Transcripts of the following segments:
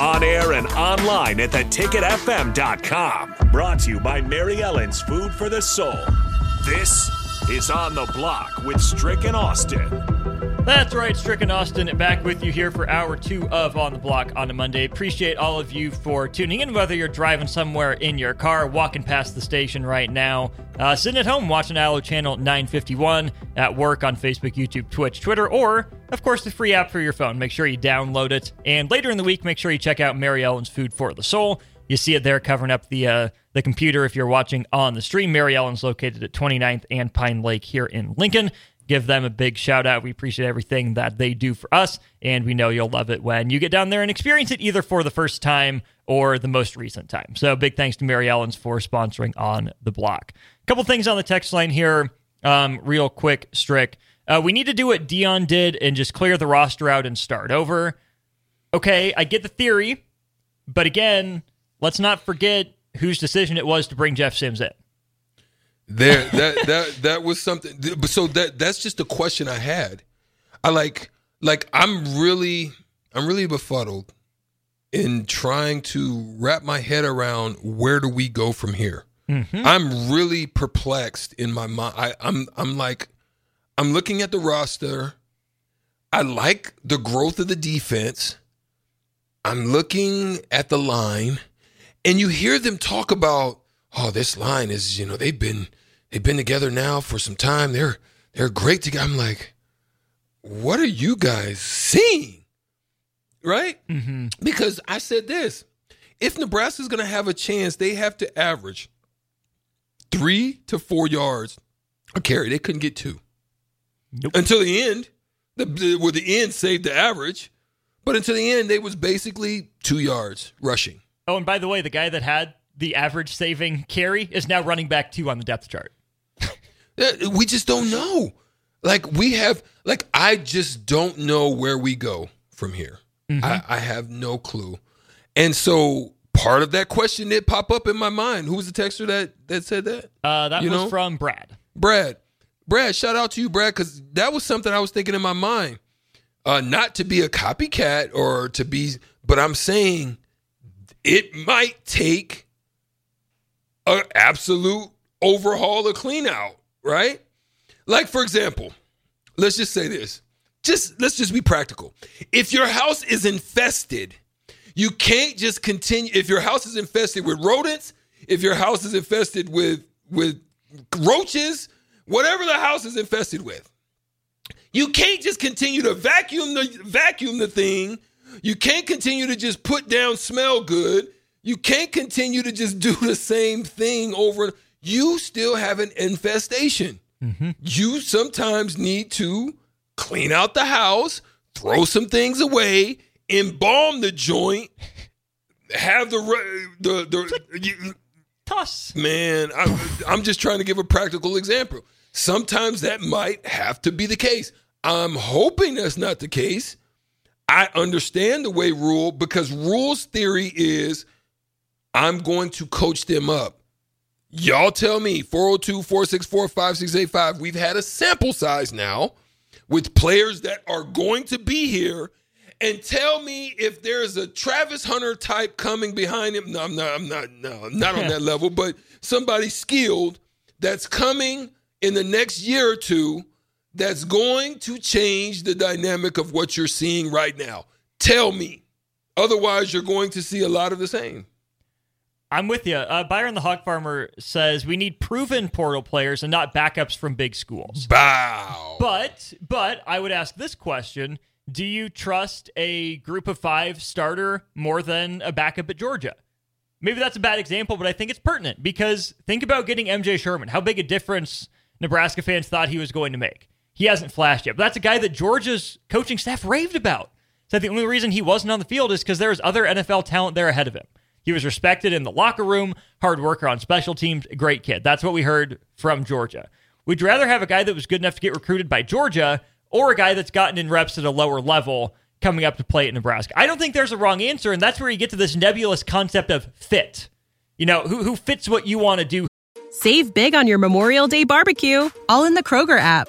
On air and online at theticketfm.com. Brought to you by Mary Ellen's Food for the Soul. This is On the Block with Strick and Austin. That's right, Strick and Austin back with you here for hour two of On the Block on a Monday. Appreciate all of you for tuning in, whether you're driving somewhere in your car, walking past the station right now, uh, sitting at home watching Allo Channel 951, at work on Facebook, YouTube, Twitch, Twitter, or, of course, the free app for your phone. Make sure you download it. And later in the week, make sure you check out Mary Ellen's Food for the Soul. You see it there covering up the uh, the computer if you're watching on the stream. Mary Ellen's located at 29th and Pine Lake here in Lincoln give them a big shout out. We appreciate everything that they do for us, and we know you'll love it when you get down there and experience it either for the first time or the most recent time. So, big thanks to Mary Ellen's for sponsoring on the block. A couple things on the text line here, um, real quick, Strick. Uh, we need to do what Deion did and just clear the roster out and start over. Okay, I get the theory, but again, let's not forget whose decision it was to bring Jeff Sims in. There, that that that was something. So that that's just a question I had. I like like I'm really I'm really befuddled in trying to wrap my head around where do we go from here. Mm-hmm. I'm really perplexed in my mind. I, I'm I'm like I'm looking at the roster. I like the growth of the defense. I'm looking at the line, and you hear them talk about, oh, this line is, you know, they've been they've been together now for some time. They're they're great together. I'm like, what are you guys seeing? Right? Mm-hmm. Because I said this. If Nebraska's gonna have a chance, they have to average three to four yards a carry. They couldn't get two. Nope. Until the end. The, the where the end saved the average. But until the end, they was basically two yards rushing. Oh, and by the way, the guy that had the average saving carry is now running back two on the depth chart. Yeah, We just don't know. Like we have, like I just don't know where we go from here. I, I have no clue. And so part of that question did pop up in my mind. Who was the texter that that said that? Uh, that You was know? from Brad. Brad. Brad, shout out to you, Brad, because that was something I was thinking in my mind. Uh, not to be a copycat or to be, but I'm saying it might take an absolute overhaul or clean out, right? Like, for example, let's just say this. Just let's just be practical. If your house is infested, you can't just continue. If your house is infested with rodents, if your house is infested with with roaches, whatever the house is infested with, you can't just continue to vacuum the vacuum the thing. You can't continue to just put down smell good. You can't continue to just do the same thing over. You still have an infestation. Mm-hmm. You sometimes need to clean out the house, throw some things away, embalm the joint, have the the the. you- Toss. Man, I'm, I'm just trying to give a practical example. Sometimes that might have to be the case. I'm hoping that's not the case. I understand the way Rhule because Rhule's theory is I'm going to coach them up. Y'all tell me 402 464 5685. We've had a sample size now with players that are going to be here. And tell me if there's a Travis Hunter type coming behind him. No, I'm not, I'm not, no, I'm not on that level, but somebody skilled that's coming in the next year or two that's going to change the dynamic of what you're seeing right now. Tell me. Otherwise, you're going to see a lot of the same. I'm with you. Uh, Byron the Hog Farmer says we need proven portal players and not backups from big schools. Bow. But but I would ask this question: Do you trust a Group of Five starter more than a backup at Georgia? Maybe that's a bad example, but I think it's pertinent because think about getting MJ Sherman. How big a difference Nebraska fans thought he was going to make. He hasn't flashed yet, but that's a guy that Georgia's coaching staff raved about. Said the only reason he wasn't on the field is because there was other NFL talent there ahead of him. He was respected in the locker room, hard worker on special teams, great kid. That's what we heard from Georgia. We'd rather have a guy that was good enough to get recruited by Georgia or a guy that's gotten in reps at a lower level coming up to play at Nebraska. I don't think there's a wrong answer, and that's where you get to this nebulous concept of fit. You know, who, who fits what you want to do. Save big on your Memorial Day barbecue, all in the Kroger app.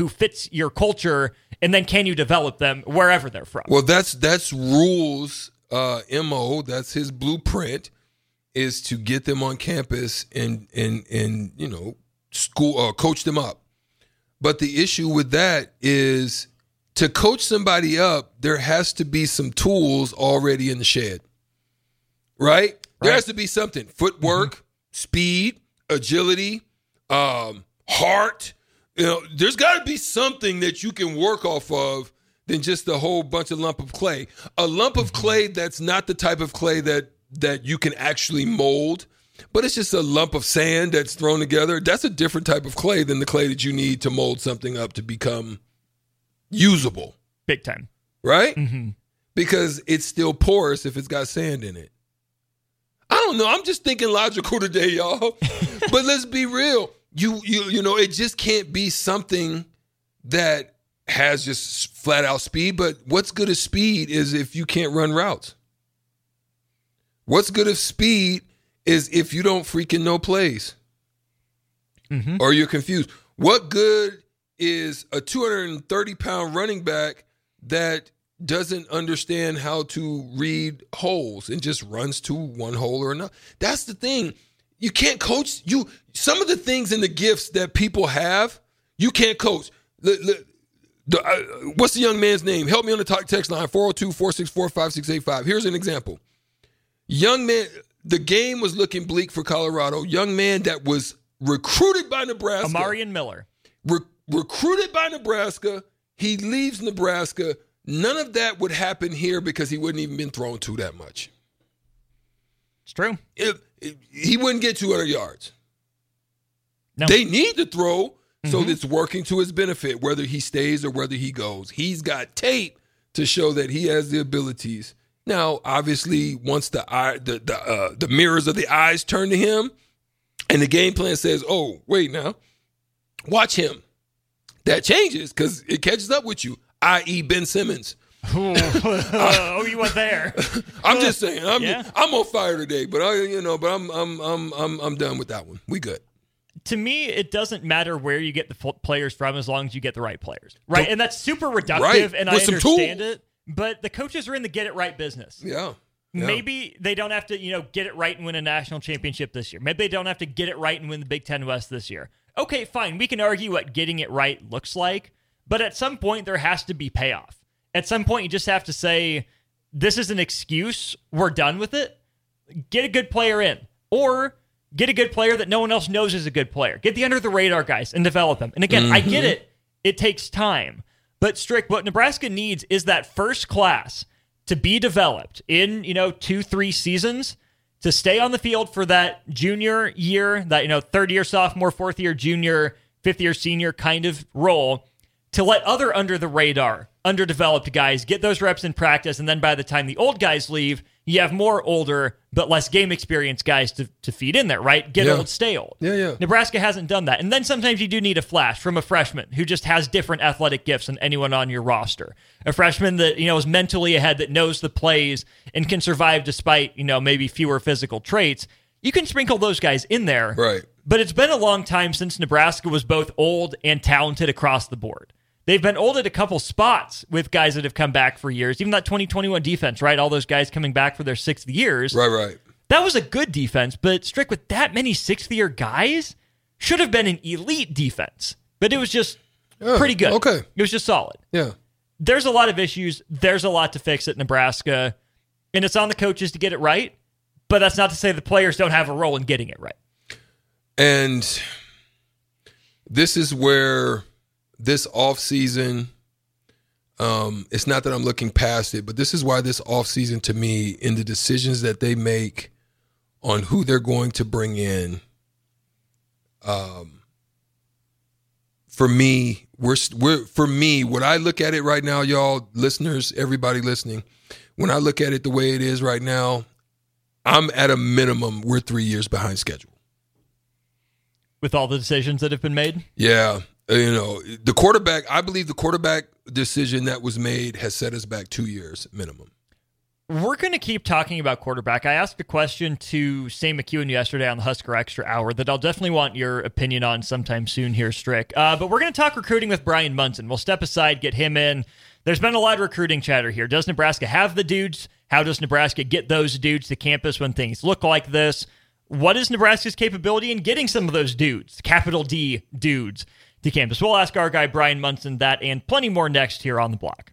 Who fits your culture, and then can you develop them wherever they're from? Well, that's that's Rhule's uh, mo. That's his blueprint is to get them on campus and and and you know school uh, coach them up. But the issue with that is to coach somebody up, there has to be some tools already in the shed. Right? There has to be something. Footwork, speed, agility, um, heart. You know, there's got to be something that you can work off of than just a whole bunch of lump of clay. A lump of clay that's not the type of clay that that you can actually mold, but it's just a lump of sand that's thrown together. That's a different type of clay than the clay that you need to mold something up to become usable, Big time. right? Mm-hmm. Because it's still porous if it's got sand in it. I don't know. I'm just thinking logical today, y'all. but let's be real. You you you know, it just can't be something that has just flat out speed, but what's good as speed is if you can't run routes. What's good as speed is if you don't freaking know plays Mm-hmm. or you're confused. What good is a 230 pound running back that doesn't understand how to read holes and just runs to one hole or another? That's the thing. You can't coach you. Some of the things and the gifts that people have, you can't coach. The- the- the, uh, what's the young man's name? Help me on the talk text line 402 464 5685. Here's an example. Young man, the game was looking bleak for Colorado. Young man that was recruited by Nebraska. Omarion Miller. Re- recruited by Nebraska. He leaves Nebraska. None of that would happen here because he wouldn't even been thrown to that much. It's true. It- it- he wouldn't get 200 yards. No. They need to throw, so it's working to his benefit, whether he stays or whether he goes. He's got tape to show that he has the abilities. Now, obviously, once the eye, the the, uh, the mirrors of the eyes turn to him, and the game plan says, "Oh, wait now, watch him," that changes because it catches up with you. I.e., Ben Simmons. oh, you went there. I'm just saying, I'm Yeah. I'm on fire today, but I, you know, but I'm I'm I'm I'm I'm done with that one. We good. to me, it doesn't matter where you get the players from as long as you get the right players, right? And that's super reductive, Right, and I with some understand it. But the coaches are in the get it right business. Yeah. yeah. Maybe they don't have to, you know, get it right and win a national championship this year. Maybe they don't have to get it right and win the Big Ten West this year. Okay, fine. We can argue what getting it right looks like, but at some point there has to be payoff. At some point, you just have to say, "This is an excuse. We're done with it." Get a good player in, or get a good player that no one else knows is a good player. Get the under the radar guys and develop them. And again, I get mm-hmm. it. It takes time. But Strick, what Nebraska needs is that first class to be developed in, you know, two, three seasons to stay on the field for that junior year, that you know, third year sophomore, fourth year junior, fifth year senior kind of role, to let other under the radar, underdeveloped guys get those reps in practice, and then by the time the old guys leave, you have more older but less game experience guys to, to feed in there, right? Get Yeah. old, stay old. Yeah, yeah. Nebraska hasn't done that. And then sometimes you do need a flash from a freshman who just has different athletic gifts than anyone on your roster. A freshman that, you know, is mentally ahead, that knows the plays and can survive despite, you know, maybe fewer physical traits. You can sprinkle those guys in there. Right. But it's been a long time since Nebraska was both old and talented across the board. They've been old at a couple spots with guys that have come back for years. Even that 2021 defense, right? All those guys coming back for their sixth years. Right, right. That was a good defense, but Strick with that many sixth year guys should have been an elite defense. But it was just Yeah, pretty good. okay. It was just solid. Yeah. There's a lot of issues. There's a lot to fix at Nebraska. And it's on the coaches to get it right. But that's not to say the players don't have a role in getting it right. And this is where this offseason, um, it's not that I'm looking past it, but this is why this offseason to me, in the decisions that they make on who they're going to bring in, um, for me, we're, we're for me, what I look at it right now, y'all, listeners, everybody listening, when I look at it the way it is right now, I'm at a minimum, we're three years behind schedule. With all the decisions that have been made. Yeah. Uh, You know, the quarterback, I believe the quarterback decision that was made has set us back two years minimum. We're going to keep talking about quarterback. I asked a question to Sam McKewon yesterday on the Husker Extra Hour that I'll definitely want your opinion on sometime soon here, Strick. Uh, but we're going to talk recruiting with Brian Munson. We'll step aside, get him in. There's been a lot of recruiting chatter here. Does Nebraska have the dudes? How does Nebraska get those dudes to campus when things look like this? What is Nebraska's capability in getting some of those dudes, capital D dudes, to campus? We'll ask our guy Brian Munson that and plenty more next here on the block.